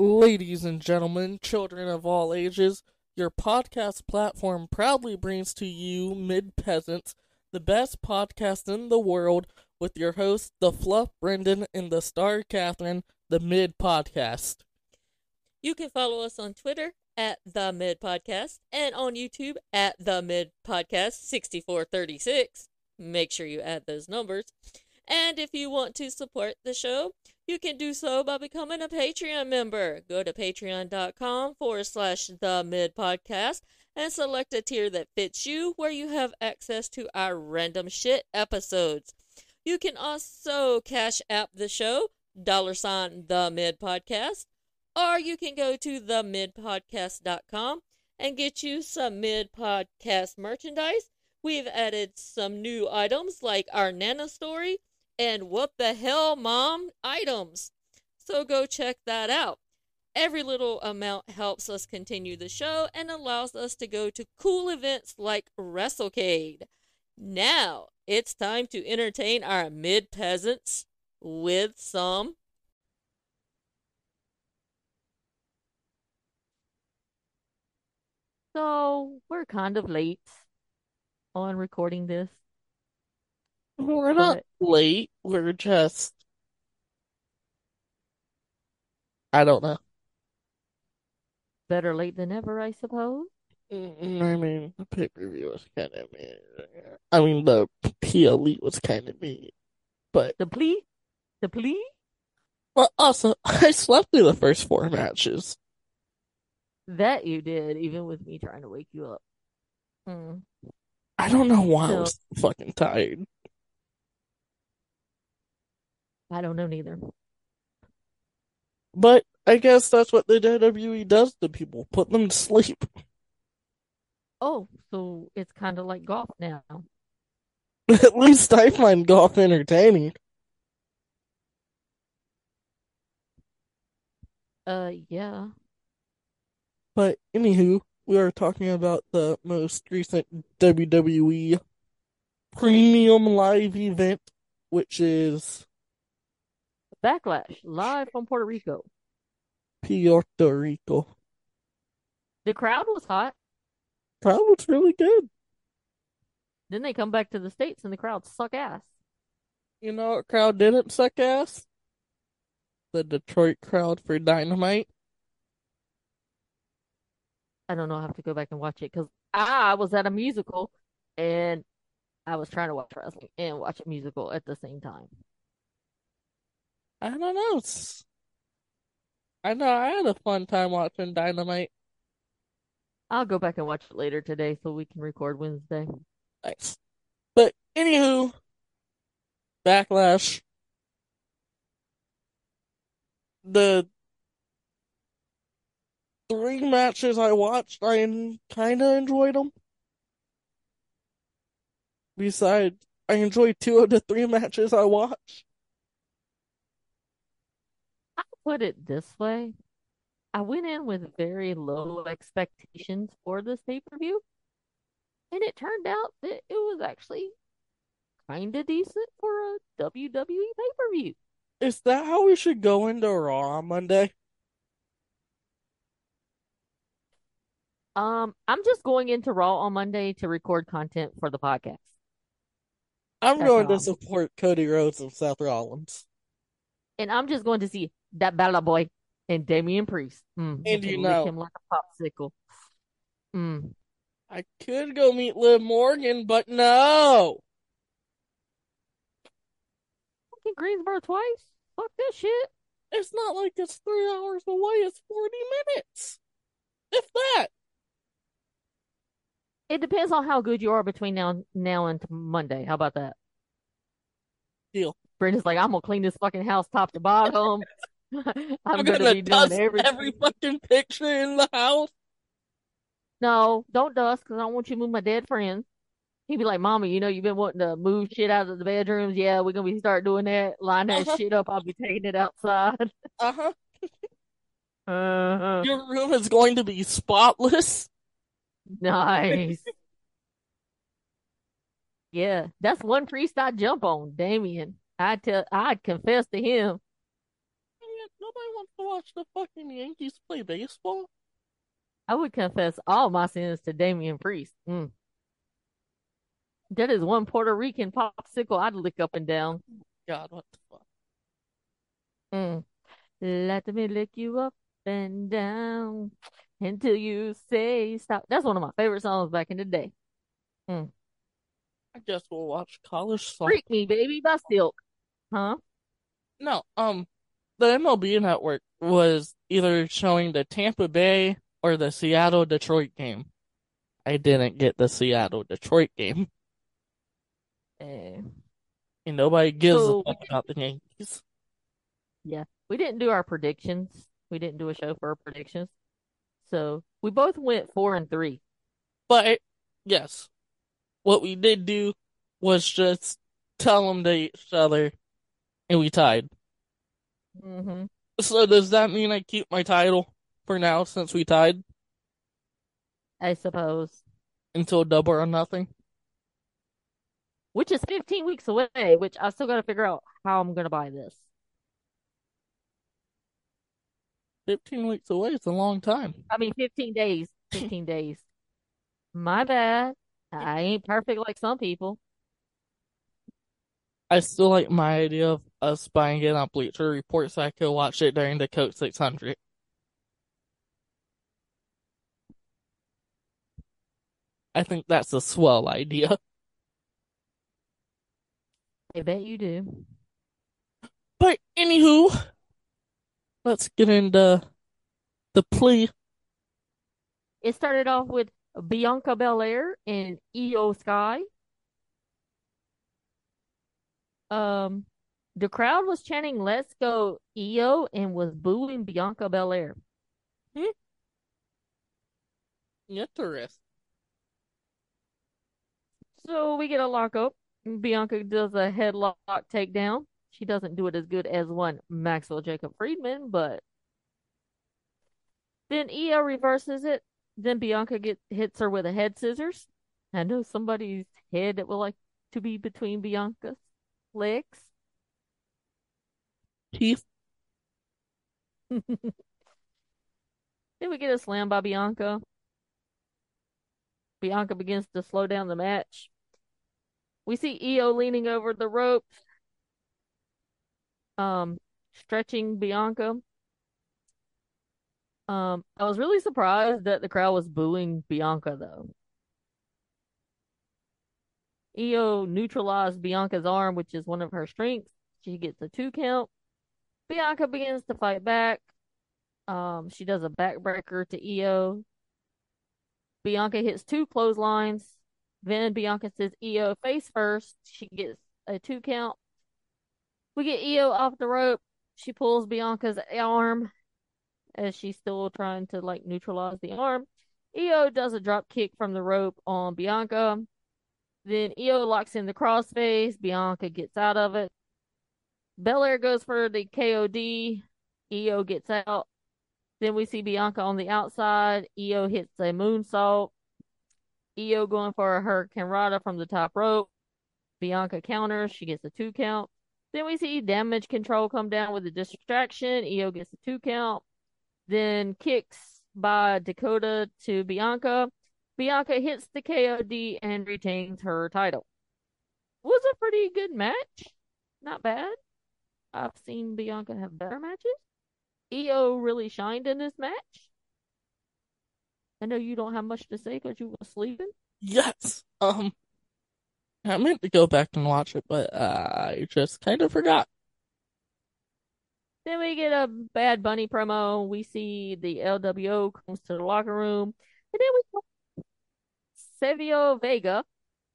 Ladies and gentlemen, children of all ages, your podcast platform proudly brings to you Mid Peasants, the best podcast in the world, with your hosts, the Fluff Brendan and the Star Catherine, the Mid Podcast. You can follow us on Twitter at the Mid Podcast and on YouTube at the Mid Podcast 6436. Make sure you add those numbers. And if you want to support the show, you can do so by becoming a Patreon member. Go to patreon.com forward slash the mid podcast and select a tier that fits you where you have access to our random shit episodes. You can also cash app the show, dollar sign the mid podcast, or you can go to themidpodcast.com and get you some mid podcast merchandise. We've added some new items like our Nana story and what the hell mom items. So go check that out. Every little amount helps us continue the show and allows us to go to cool events like WrestleCade. Now it's time to entertain our mid peasants with some. So we're kind of late on recording this. We're not late, we're just. I don't know. Better late than ever, I suppose. I mean, the pay per view was kind of me. I mean, the PLE was kind of me. But. The plea? The plea? But also, I slept through the first four matches. That you did, even with me trying to wake you up. Mm. I don't know why so, I was so fucking tired. I don't know neither. But I guess that's what the WWE does to people, put them to sleep. Oh, so it's kind of like golf now. At least I find golf entertaining. Uh, yeah. But anywho, we are talking about the most recent WWE premium live event, which is Backlash live from Puerto Rico. Puerto Rico. The crowd was hot. Crowd was really good. Then they come back to the states and the crowd suck ass. You know what crowd didn't suck ass? The Detroit crowd for Dynamite. I don't know. I have to go back and watch it because I was at a musical and I was trying to watch wrestling and watch a musical at the same time. I don't know. It's... I know I had a fun time watching Dynamite. I'll go back and watch it later today so we can record Wednesday. Nice. But anywho, Backlash. The three matches I watched, I kind of enjoyed them. Besides, I enjoyed two of the three matches I watched. I put it this way. I went in with very low expectations for this pay per view, and it turned out that it was actually kind of decent for a WWE pay per view. Is that how we should go into Raw on Monday? Um, I'm just going into Raw on Monday to record content for the podcast. I'm That's going to support Cody Rhodes and Seth Rollins. And I'm just going to see that Bella Boy and Damian Priest. Mm, and you know him like a popsicle. Mm. I could go meet Liv Morgan, but no. Fucking Greensboro twice. Fuck this shit. It's not like it's three hours away. It's forty minutes, if that. It depends on how good you are between now now and Monday. How about that? Deal. Brenda's like, I'm gonna clean this fucking house top to bottom. I'm, I'm, gonna, gonna be dust every... every fucking picture in the house. No, don't dust because I don't want you to move my dead friends. He'd be like, Mama, you know, you've been wanting to move shit out of the bedrooms. Yeah, we're gonna be start doing that. Line that uh-huh. shit up. I'll be taking it outside. Uh huh. uh-huh. Your room is going to be spotless. Nice. yeah, that's one priest I jump on, Damian. I tell, I'd confess to him. Wants to watch the fucking Yankees play baseball? I would confess all my sins to Damian Priest. Mm. That is one Puerto Rican popsicle I'd lick up and down. God, what the fuck? Mm. Let me lick you up and down until you say stop. That's one of my favorite songs back in the day. Mm. I guess we'll watch college soccer. Freak Me Baby by Silk. Huh? No, um, the MLB network was either showing the Tampa Bay or the Seattle Detroit game. I didn't get the Seattle Detroit game. Eh. And nobody gives So- a fuck about the Yankees. Yeah. We didn't do our predictions. We didn't do a show for our predictions. So we both went four and three. But yes, what we did do was just tell them to each other, and we tied. Mm-hmm. So does that mean I keep my title for now since we tied I suppose. until double or nothing? Which is 15 weeks away, which I still got to figure out how I'm going to buy this. 15 weeks away is a long time. I mean, 15 days. 15 days. My bad. I ain't perfect like some people. I still like my idea of us buying it on Bleacher Report so I could watch it during the Coke 600. I think that's a swell idea. I bet you do. But anywho, let's get into the plea. It started off with Bianca Belair and Iyo Sky. Um, the crowd was chanting "Let's go Iyo" and was booing Bianca Belair. Hmm? Interesting. So we get a lockup. Bianca does a headlock takedown. She doesn't do it as good as one Maxwell Jacob Friedman, but then Iyo reverses it. Then Bianca get hits her with a head scissors. I know somebody's head that would like to be between Bianca's legs. Teeth. Then we get a slam by Bianca. Bianca begins to slow down the match. We see Iyo leaning over the ropes, um, stretching Bianca. Um, I was really surprised that the crowd was booing Bianca though. Iyo neutralized Bianca's arm, which is one of her strengths. She gets a two count. Bianca begins to fight back. Um, she does a backbreaker to Iyo. Bianca hits two clotheslines. Then Bianca says Iyo face first. She gets a two count. We get Iyo off the rope. She pulls Bianca's arm as she's still trying to like neutralize the arm. Iyo does a drop kick from the rope on Bianca. Then Iyo locks in the crossface. Bianca gets out of it. Belair goes for the KOD. Iyo gets out. Then we see Bianca on the outside. Iyo hits a moonsault. Iyo going for a hurricanrana from the top rope. Bianca counters. She gets a two count. Then we see damage control come down with a distraction. Iyo gets a two count. Then kicks by Dakota to Bianca. Bianca hits the KOD and retains her title. Was a pretty good match. Not bad. I've seen Bianca have better matches. Iyo really shined in this match. I know you don't have much to say because you were sleeping. Yes. Um, I meant to go back and watch it, but uh, I just kind of forgot. Then we get a Bad Bunny promo. We see the LWO comes to the locker room. And then we Savio Vega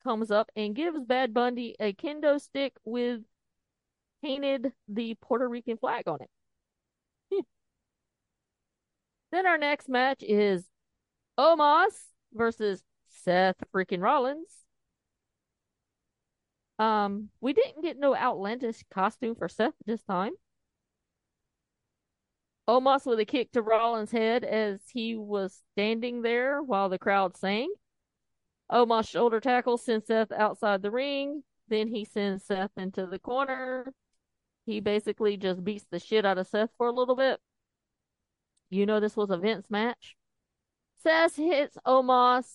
comes up and gives Bad Bunny a kendo stick with painted the Puerto Rican flag on it. Then our next match is Omos versus Seth freaking Rollins. Um, we didn't get no outlandish costume for Seth this time. Omos with a kick to Rollins' head as he was standing there while the crowd sang. Omos shoulder tackle sends Seth outside the ring. Then he sends Seth into the corner. He basically just beats the shit out of Seth for a little bit. You know this was a Vince match. Seth hits Omos,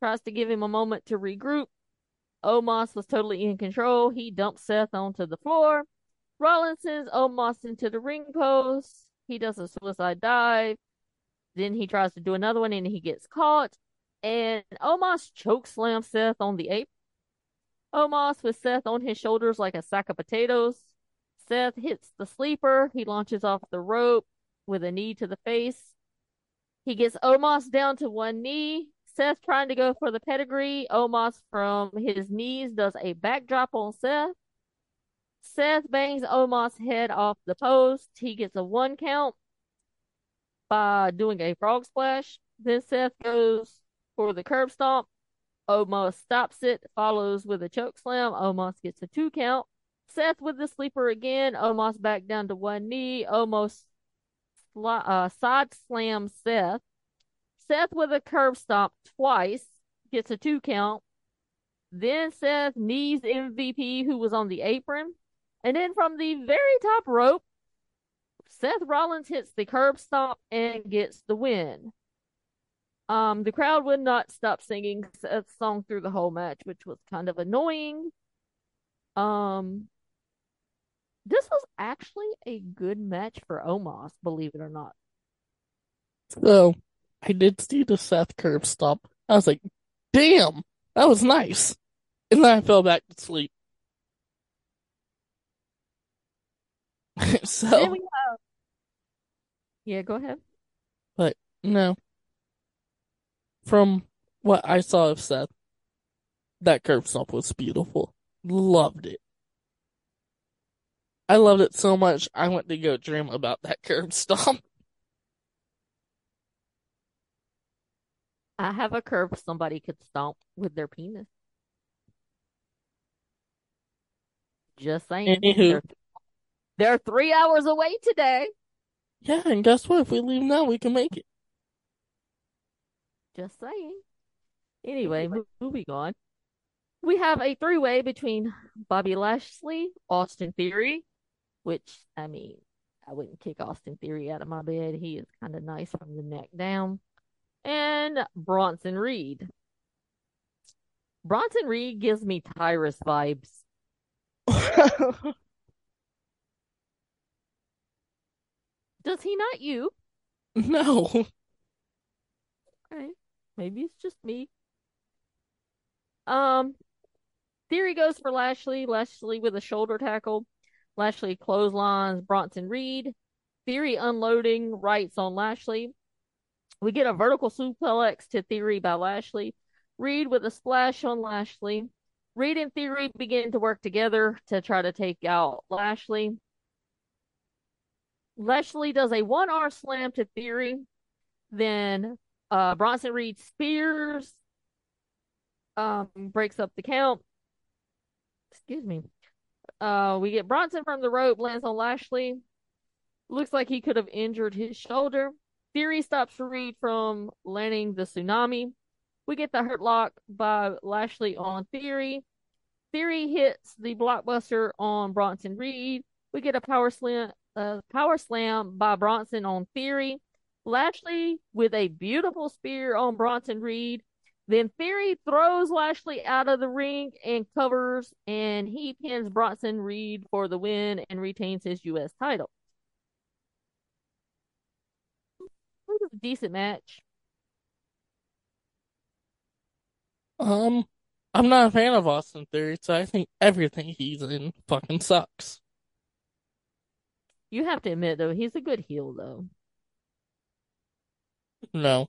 tries to give him a moment to regroup. Omos was totally in control. He dumps Seth onto the floor. Rollins sends Omos into the ring post. He does a suicide dive. Then he tries to do another one and he gets caught. And Omos chokeslams Seth on the apron. Omos with Seth on his shoulders like a sack of potatoes. Seth hits the sleeper. He launches off the rope with a knee to the face. He gets Omos down to one knee. Seth trying to go for the pedigree. Omos from his knees does a backdrop on Seth. Seth bangs Omos' head off the post. He gets a one count by doing a frog splash. Then Seth goes for the curb stomp. Omos stops it, follows with a choke slam. Omos gets a two count. Seth with the sleeper again. Omos back down to one knee. Omos sli- uh, side slams Seth. Seth with a curb stomp twice gets a two count. Then Seth knees MVP who was on the apron. And then from the very top rope, Seth Rollins hits the curb stomp and gets the win. Um, the crowd would not stop singing a song through the whole match, which was kind of annoying. Um, this was actually a good match for Omos, believe it or not. So I did see the Seth curb stop. I was like, damn, that was nice. And then I fell back to sleep. So, we have, yeah, go ahead. but no. From what I saw of Seth, that curb stomp was beautiful. Loved it. I loved it so much, I went to go dream about that curb stomp. I have a curb somebody could stomp with their penis. Just saying. Anywho. They're, they're three hours away today. Yeah, and guess what? If we leave now, we can make it. Just saying. Anyway, mo- moving on. We have a three way between Bobby Lashley, Austin Theory, which, I mean, I wouldn't kick Austin Theory out of my bed. He is kind of nice from the neck down. And Bronson Reed. Bronson Reed gives me Tyrus vibes. Does he not you? no. Okay. Maybe it's just me. Um, Theory goes for Lashley. Lashley with a shoulder tackle. Lashley clotheslines Bronson Reed. Theory unloading rights on Lashley. We get a vertical suplex to Theory by Lashley. Reed with a splash on Lashley. Reed and Theory begin to work together to try to take out Lashley. Lashley does a one arm slam to Theory. Then uh, Bronson Reed spears, um, breaks up the count. Excuse me. Uh, we get Bronson from the rope, lands on Lashley. Looks like he could have injured his shoulder. Theory stops Reed from landing the tsunami. We get the hurt lock by Lashley on Theory. Theory hits the blockbuster on Bronson Reed. We get a power slam, uh, power slam by Bronson on Theory. Lashley with a beautiful spear on Bronson Reed. Then Theory throws Lashley out of the ring and covers, and he pins Bronson Reed for the win and retains his U.S. title. It was a decent match. Um, I'm not a fan of Austin Theory, so I think everything he's in fucking sucks. You have to admit, though, he's a good heel, though. No.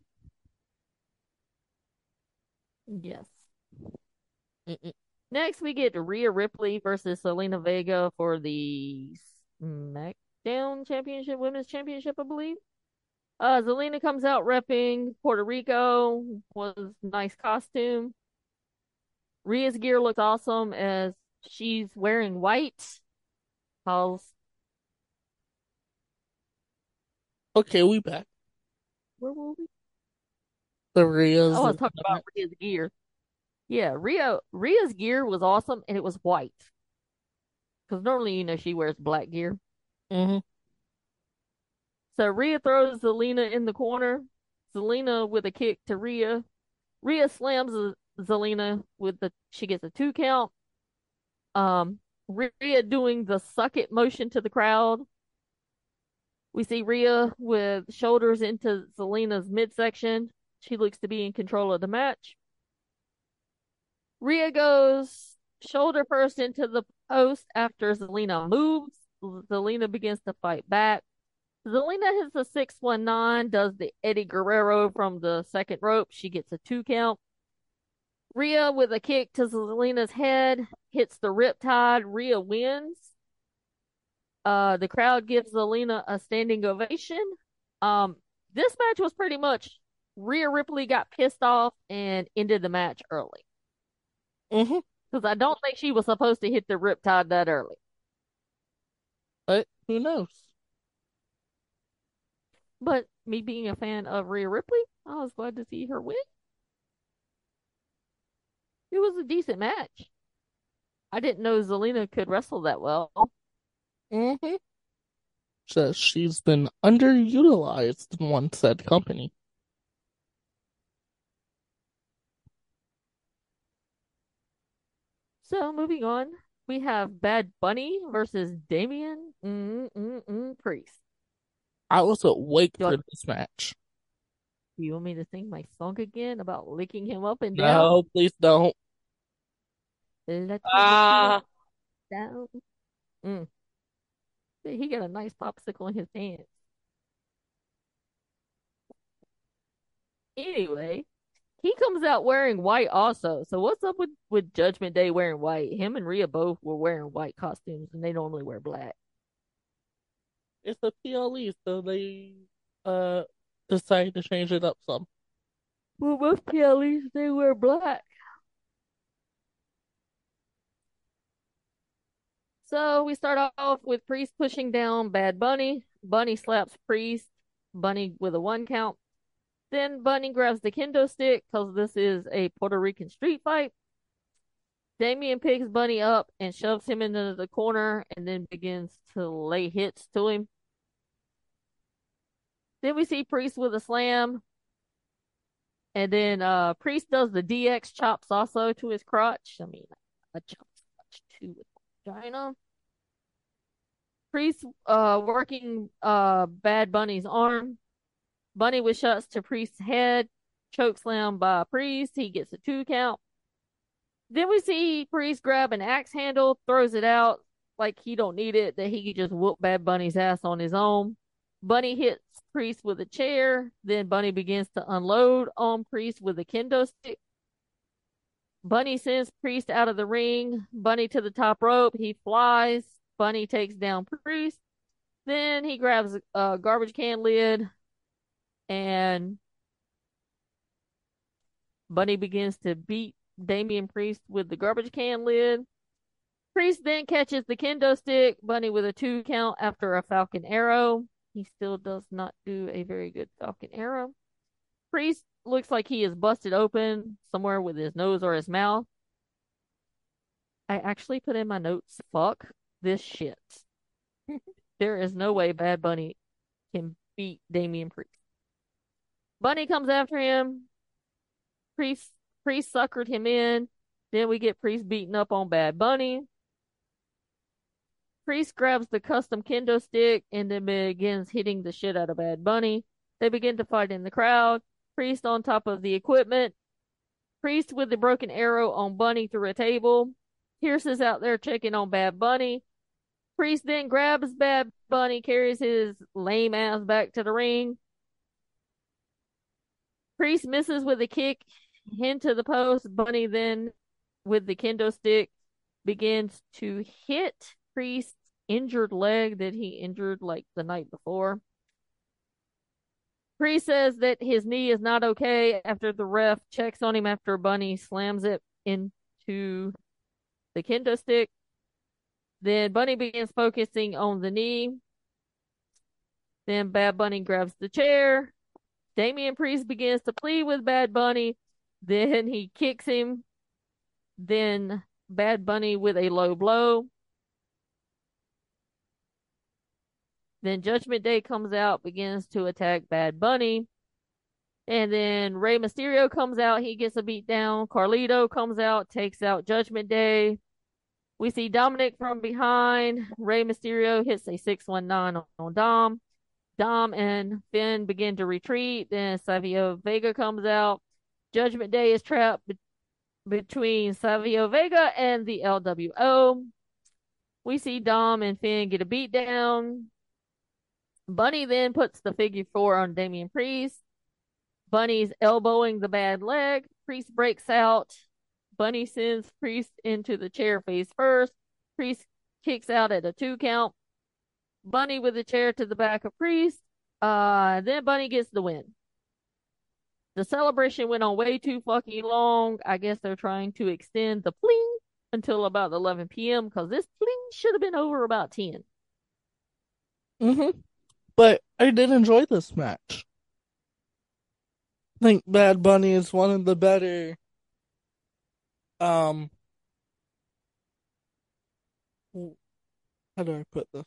Yes. Mm-mm. Next, we get Rhea Ripley versus Zelina Vega for the SmackDown Championship, Women's Championship, I believe. Uh, Zelina comes out repping Puerto Rico. Was nice costume. Rhea's gear looks awesome as she's wearing white. Pause. Okay, we back. Where were we? The Rhea's. Oh, I was talking about Rhea's gear. Yeah, Rhea Rhea's gear was awesome and it was white. Because normally, you know, she wears black gear. hmm So Rhea throws Zelina in the corner. Zelina with a kick to Rhea. Rhea slams Zelina with the she gets a two count. Um, Rhea doing the suck it motion to the crowd. We see Rhea with shoulders into Zelina's midsection. She looks to be in control of the match. Rhea goes shoulder first into the post after Zelina moves. Zelina begins to fight back. Zelina hits a 619, does the Eddie Guerrero from the second rope. She gets a two count. Rhea with a kick to Zelina's head hits the riptide. Rhea wins. Uh, the crowd gives Zelina a standing ovation. Um, this match was pretty much Rhea Ripley got pissed off and ended the match early. Mm-hmm. Because I don't think she was supposed to hit the riptide that early. But who knows? But me being a fan of Rhea Ripley, I was glad to see her win. It was a decent match. I didn't know Zelina could wrestle that well. Mm-hmm. So she's been underutilized in one said company. So moving on, we have Bad Bunny versus Damian mm-mm-mm Priest. I was awake You for want- this match. Do you want me to sing my song again about licking him up and down? No, please don't. Let's Ah, down. Mm. He got a nice popsicle in his hands. Anyway, he comes out wearing white also. So what's up with with Judgment Day wearing white? Him and Rhea both were wearing white costumes, and they normally wear black. it's a PLE, so they uh decided to change it up some. Well, most PLEs they wear black. So we start off with Priest pushing down Bad Bunny. Bunny slaps Priest. Bunny with a one count. Then Bunny grabs the kendo stick because this is a Puerto Rican street fight. Damian picks Bunny up and shoves him into the corner and then begins to lay hits to him. Then we see Priest with a slam. And then uh Priest does the DX chops also to his crotch. I mean, a chop his vagina. Priest uh working uh Bad Bunny's arm. Bunny with shots to Priest's head. Choke slam by Priest. He gets a two count. Then we see Priest grab an axe handle, throws it out like he don't need it, that he could just whoop Bad Bunny's ass on his own. Bunny hits Priest with a chair. Then Bunny begins to unload on Priest with a kendo stick. Bunny sends Priest out of the ring. Bunny to the top rope. He flies. Bunny takes down Priest. Then he grabs a garbage can lid and Bunny begins to beat Damian Priest with the garbage can lid. Priest then catches the kendo stick, Bunny with a two count after a Falcon Arrow. He still does not do a very good Falcon Arrow. Priest looks like he is busted open somewhere with his nose or his mouth. I actually put in my notes, fuck this shit. there is no way Bad Bunny can beat Damian Priest. Bunny comes after him. Priest Priest suckered him in. Then we get Priest beating up on Bad Bunny. Priest grabs the custom kendo stick and then begins hitting the shit out of Bad Bunny. They begin to fight in the crowd. Priest on top of the equipment. Priest with the broken arrow on Bunny through a table. Pierce is out there checking on Bad Bunny. Priest then grabs Bad Bunny, carries his lame ass back to the ring. Priest misses with a kick into the post. Bunny then, with the kendo stick, begins to hit Priest's injured leg that he injured like the night before. Priest says that his knee is not okay after the ref checks on him after Bunny slams it into the kendo stick. Then Bunny begins focusing on the knee. Then Bad Bunny grabs the chair. Damian Priest begins to plead with Bad Bunny. Then he kicks him. Then Bad Bunny with a low blow. Then Judgment Day comes out, begins to attack Bad Bunny. And then Rey Mysterio comes out, he gets a beat down. Carlito comes out, takes out Judgment Day. We see Dominic from behind. Rey Mysterio hits a 619 on Dom. Dom and Finn begin to retreat. Then Savio Vega comes out. Judgment Day is trapped be- between Savio Vega and the LWO. We see Dom and Finn get a beat down. Bunny then puts the figure four on Damian Priest. Bunny's elbowing the bad leg. Priest breaks out. Bunny sends Priest into the chair face first. Priest kicks out at a two count. Bunny with the chair to the back of Priest. Uh, then Bunny gets the win. The celebration went on way too fucking long. I guess they're trying to extend the pling until about 11 p.m. because this pling should have been over about 10. Mm-hmm. But I did enjoy this match. I think Bad Bunny is one of the better um how do I put this?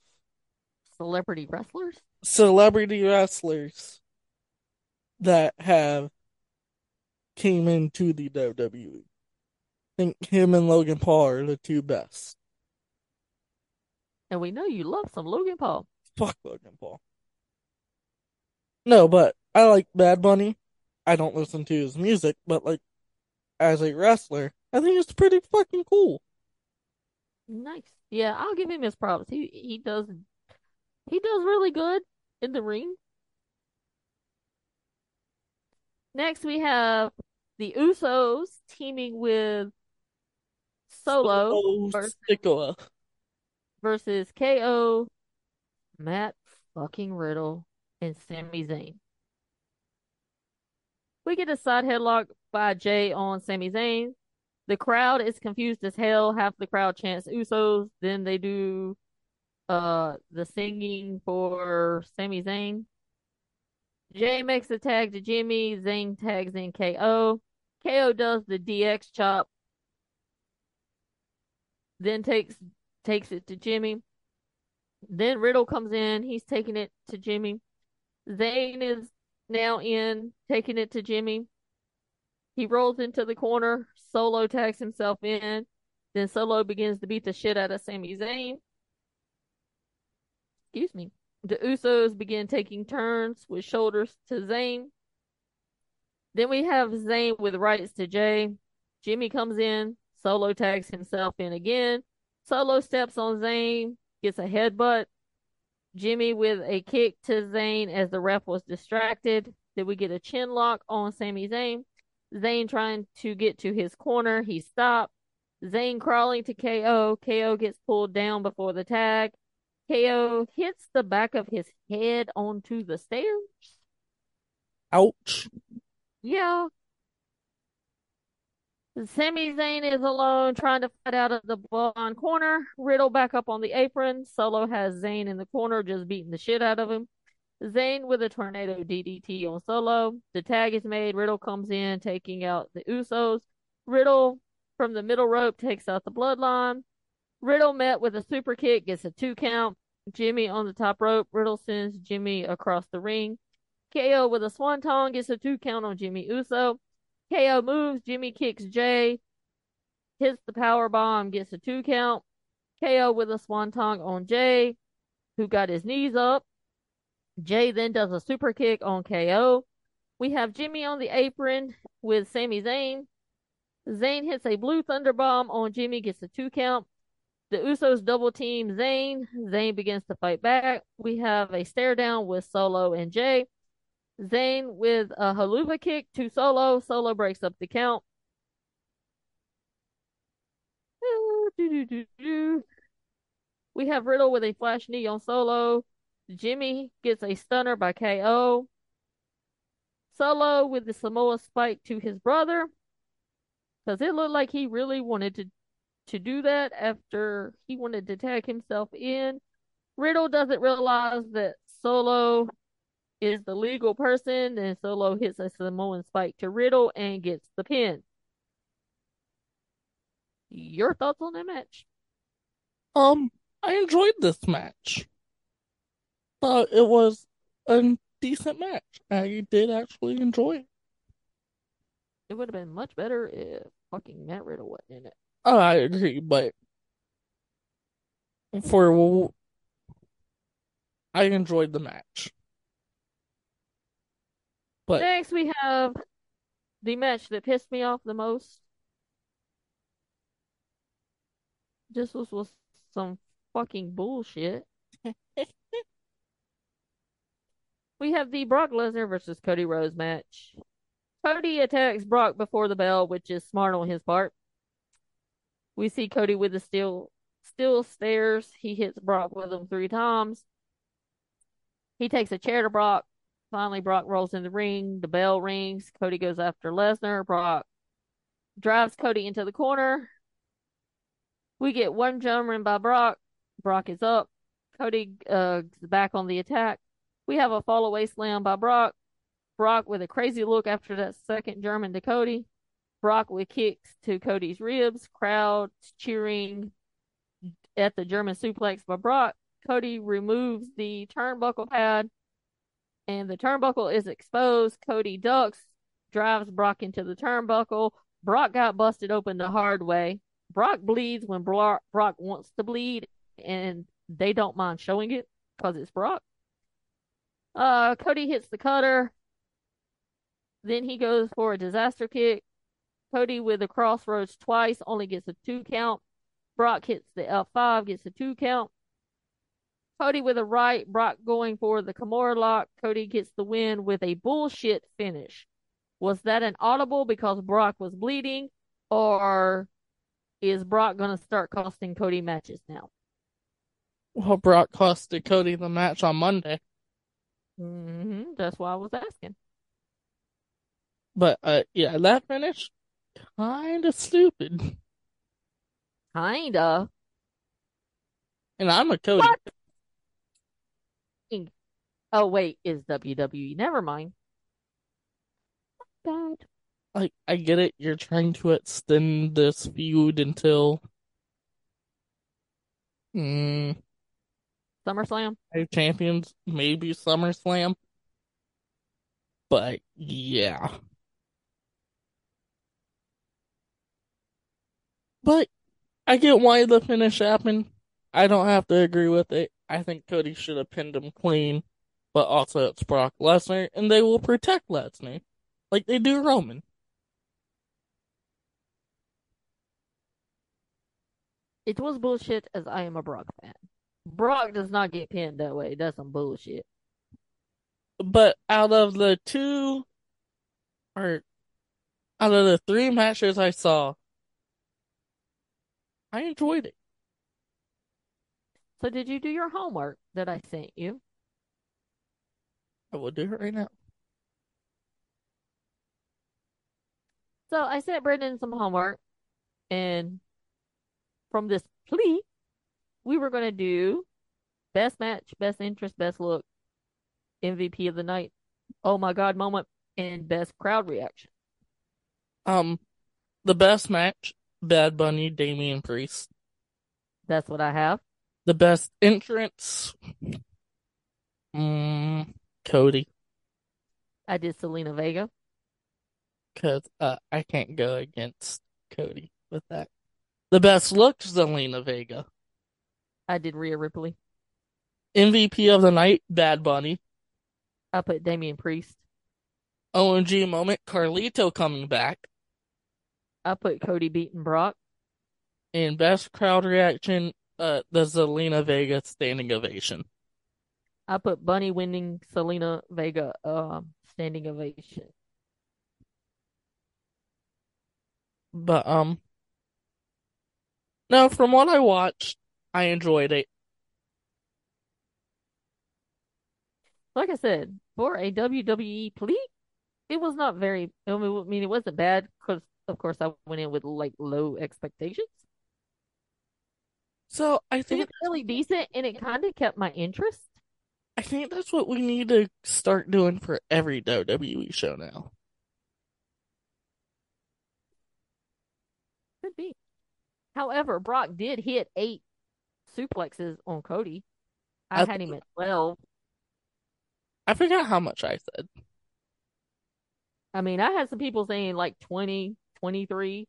Celebrity wrestlers? Celebrity wrestlers that have came into the WWE. I think him and Logan Paul are the two best. And we know you love some Logan Paul. Fuck Logan Paul. No, but I like Bad Bunny. I don't listen to his music, but like as a wrestler, I think it's pretty fucking cool. Nice. Yeah, I'll give him his props. He he does he does really good in the ring. Next we have the Usos teaming with Solo Oh, versus, Sikoa. versus KO, Matt fucking Riddle, and Sami Zayn. We get a side headlock by Jay on Sami Zayn. The crowd is confused as hell. Half the crowd chants Usos. Then they do uh the singing for Sami Zayn. Jay makes a tag to Jimmy. Zayn tags in KO. KO does the DX chop. Then takes takes it to Jimmy. Then Riddle comes in. He's taking it to Jimmy. Zayn is now in, taking it to Jimmy. He rolls into the corner. Solo tags himself in. Then Solo begins to beat the shit out of Sami Zayn. Excuse me. The Usos begin taking turns with shoulders to Zayn. Then we have Zayn with rights to Jay. Jimmy comes in. Solo tags himself in again. Solo steps on Zayn, gets a headbutt. Jimmy with a kick to Zayn as the ref was distracted. Did we get a chin lock on Sami Zayn. Zayn trying to get to his corner. He stopped. Zayn crawling to KO. KO gets pulled down before the tag. KO hits the back of his head onto the stairs. Ouch. Yeah. Sami Zayn is alone trying to fight out of the blonde corner. Riddle back up on the apron. Solo has Zayn in the corner just beating the shit out of him. Zayn with a tornado DDT on Solo. The tag is made. Riddle comes in taking out the Usos. Riddle from the middle rope takes out the bloodline. Riddle met with a super kick, gets a two count. Jimmy on the top rope. Riddle sends Jimmy across the ring. KO with a swanton gets a two count on Jimmy Uso. KO moves. Jimmy kicks Jay. Hits the power bomb. Gets a two count. KO with a swanton on Jay, who got his knees up. Jay then does a super kick on KO. We have Jimmy on the apron with Sami Zayn. Zayn hits a blue thunder bomb on Jimmy, gets a two count. The Usos double team Zayn. Zayn begins to fight back. We have a stare down with Solo and Jay. Zayn with a Helluva kick to Solo. Solo breaks up the count. Uh, we have Riddle with a flash knee on Solo. Jimmy gets a stunner by KO. Solo with the Samoa spike to his brother. Because it looked like he really wanted to, to do that after he wanted to tag himself in. Riddle doesn't realize that Solo is the legal person, and Solo hits a Samoan spike to Riddle and gets the pin. Your thoughts on that match? Um, I enjoyed this match. thought it was a decent match. I did actually enjoy it. It would have been much better if fucking Matt Riddle wasn't in it. Oh, I agree, but for I enjoyed the match. But Next, we have the match that pissed me off the most. This was, was some fucking bullshit. we have the Brock Lesnar versus Cody Rhodes match. Cody attacks Brock before the bell, which is smart on his part. We see Cody with the steel steel stairs. He hits Brock with them three times. He takes a chair to Brock. Finally, Brock rolls in the ring. The bell rings. Cody goes after Lesnar. Brock drives Cody into the corner. We get one German by Brock. Brock is up. Cody uh, back on the attack. We have a fall away slam by Brock. Brock with a crazy look after that second German to Cody. Brock with kicks to Cody's ribs. Crowd cheering at the German suplex by Brock. Cody removes the turnbuckle pad and the turnbuckle is exposed. Cody ducks, drives Brock into the turnbuckle. Brock got busted open the hard way. Brock bleeds when Brock, Brock wants to bleed, and they don't mind showing it because it's Brock. Uh, Cody hits the cutter. Then he goes for a disaster kick. Cody with a Cross Rhodes twice only gets a two count. Brock hits the F5, gets a two count. Cody with a right, Brock going for the Kimura lock. Cody gets the win with a bullshit finish. Was that an audible because Brock was bleeding, or is Brock going to start costing Cody matches now? Well, Brock costed Cody the match on Monday. Mm-hmm. That's why I was asking. But uh, yeah, that finish kind of stupid. Kinda. And I'm a Cody. What? Oh wait, is WWE? Never mind. Bad. Like I get it, you're trying to extend this feud until mm, SummerSlam. Five champions, maybe SummerSlam. But yeah. But I get why the finish happened. I don't have to agree with it. I think Cody should have pinned him clean, but also it's Brock Lesnar, and they will protect Lesnar like they do Roman. It was bullshit as I am a Brock fan. Brock does not get pinned that way. That's some bullshit. But out of the two, or out of the three matches I saw, I enjoyed it. So did you do your homework that I sent you? I will do it right now. So I sent Brendan some homework, and from this plea, we were going to do best match, best interest, best look, MVP of the night, oh my god moment, and best crowd reaction. Um, the best match, Bad Bunny, Damian Priest. That's what I have. The best entrance, mm, Cody. I did Zelina Vega. Cause uh, I can't go against Cody with that. The best look, Zelina Vega. I did Rhea Ripley. MVP of the night, Bad Bunny. I put Damian Priest. OMG moment, Carlito coming back. I put Cody beating Brock. And best crowd reaction, uh, the Zelina Vega standing ovation. I put Bunny winning Zelina Vega um standing ovation. But um no, from what I watched, I enjoyed it. Like I said, for a WWE plea, it was not very. I mean, it wasn't bad because, of course, I went in with like low expectations. So I It think was really decent, and it kind of kept my interest. I think that's what we need to start doing for every WWE show now. Could be. However, Brock did hit eight suplexes on Cody. I I had him at twelve. I forgot how much I said. I mean, I had some people saying like 20, 23.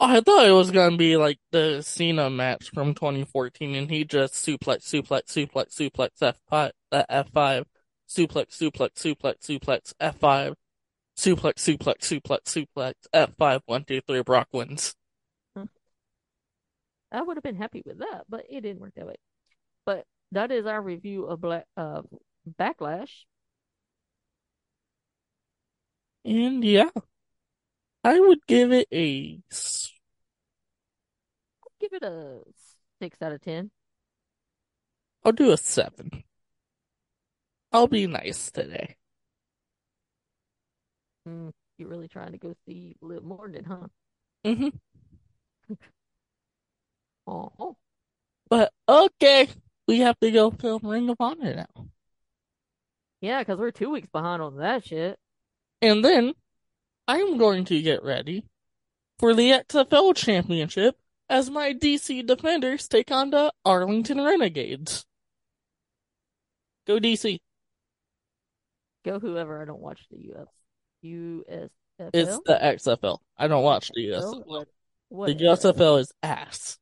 I thought it was gonna be like the Cena match from 2014, and he just suplex, suplex, suplex, suplex F5, uh, F5, suplex, suplex, suplex, suplex F5, suplex, suplex, suplex, suplex F5, one, two, three, Brock wins. I would have been happy with that, but it didn't work that way. But that is our review of Black uh, Backlash. And yeah, I would give it a. Give it a six out of ten. I'll do a seven. I'll be nice today. Mm, you're really trying to go see Liv Morgan, huh? hmm Oh, But okay, we have to go film Ring of Honor now. yeah, because we're two weeks behind on that shit. And then I'm going to get ready for the XFL Championship as my DC Defenders take on the Arlington Renegades. Go DC. Go whoever. I don't watch the US USFL. It's the XFL. I don't watch the USFL. Oh, what? The USFL is ass.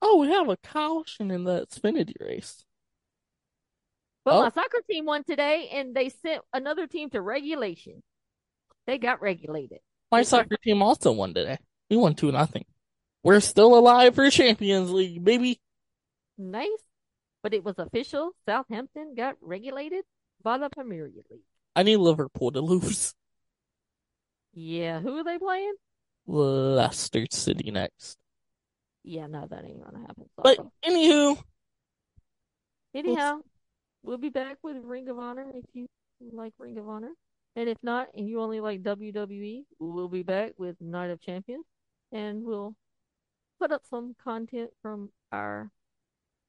Oh, we have a caution in the Xfinity race. But Oh. my soccer team won today, and they sent another team to regulation. They got regulated. My soccer team also won today. We won 2 nothing. We're still alive for Champions League, baby. Nice. But it was official. Southampton got regulated by the Premier League. I need Liverpool to lose. Yeah, who are they playing? Leicester City next. Yeah, no, that ain't gonna happen. But anywho, Anyhow, we'll be back with Ring of Honor if you like Ring of Honor. And if not, and you only like WWE, we'll be back with Night of Champions. And we'll put up some content from our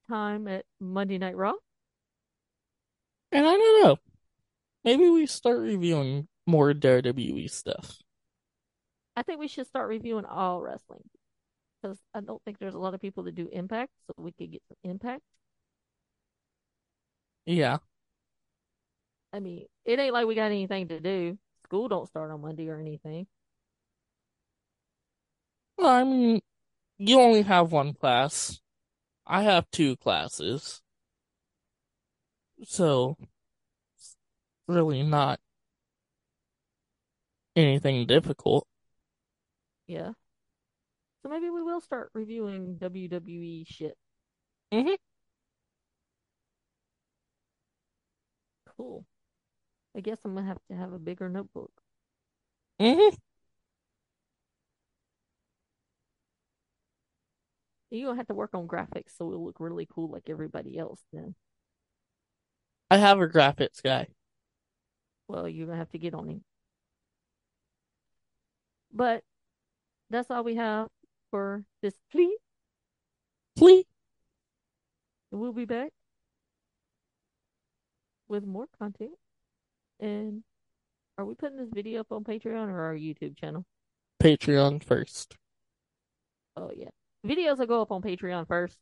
time at Monday Night Raw. and I don't know. Maybe we start reviewing more WWE stuff. I think we should start reviewing all wrestling. Because I don't think there's a lot of people that do Impact, so we could get some Impact. Yeah. I mean, it ain't like we got anything to do. School don't start on Monday or anything. Well, I mean, you only have one class. I have two classes. So, really not anything difficult. Yeah. So maybe we will start reviewing WWE shit. Mhm. Cool. I guess I'm gonna have to have a bigger notebook. hmm You're gonna have to work on graphics so it'll look really cool like everybody else then. I have a graphics guy. Well, you're gonna have to get on him. But that's all we have for this plea. Please. And we'll be back with more content. And are we putting this video up on Patreon or our YouTube channel? Patreon first. Oh yeah. Videos will go up on Patreon first.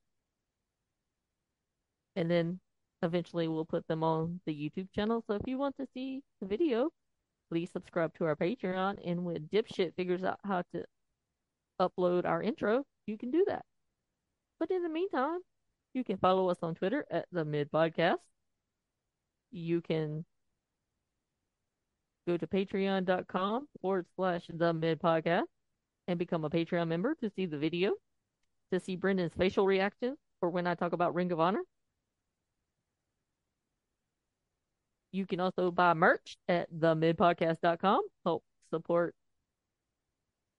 And then eventually we'll put them on the YouTube channel. So if you want to see the video, please subscribe to our Patreon. And when Dipshit figures out how to upload our intro, you can do that. But in the meantime, you can follow us on Twitter at the Mid Podcast. You can go to patreon.com forward slash the mid podcast and become a Patreon member to see the video, to see Brendan's facial reaction for when I talk about Ring of Honor. You can also buy merch at themidpodcast.com, help support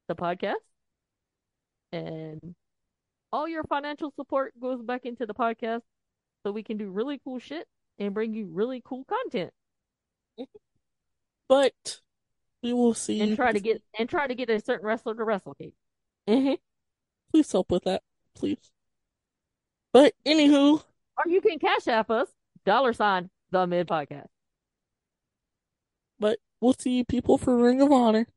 the podcast. And all your financial support goes back into the podcast so we can do really cool shit and bring you really cool content But we will see. and try to get and try to get a certain wrestler to wrestle Kate. Mm-hmm. Please help with that, please. But anywho, Or you can cash app us, dollar sign the mid podcast. but we'll see people for Ring of Honor.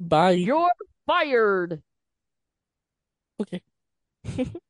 Bye. You're fired. Okay.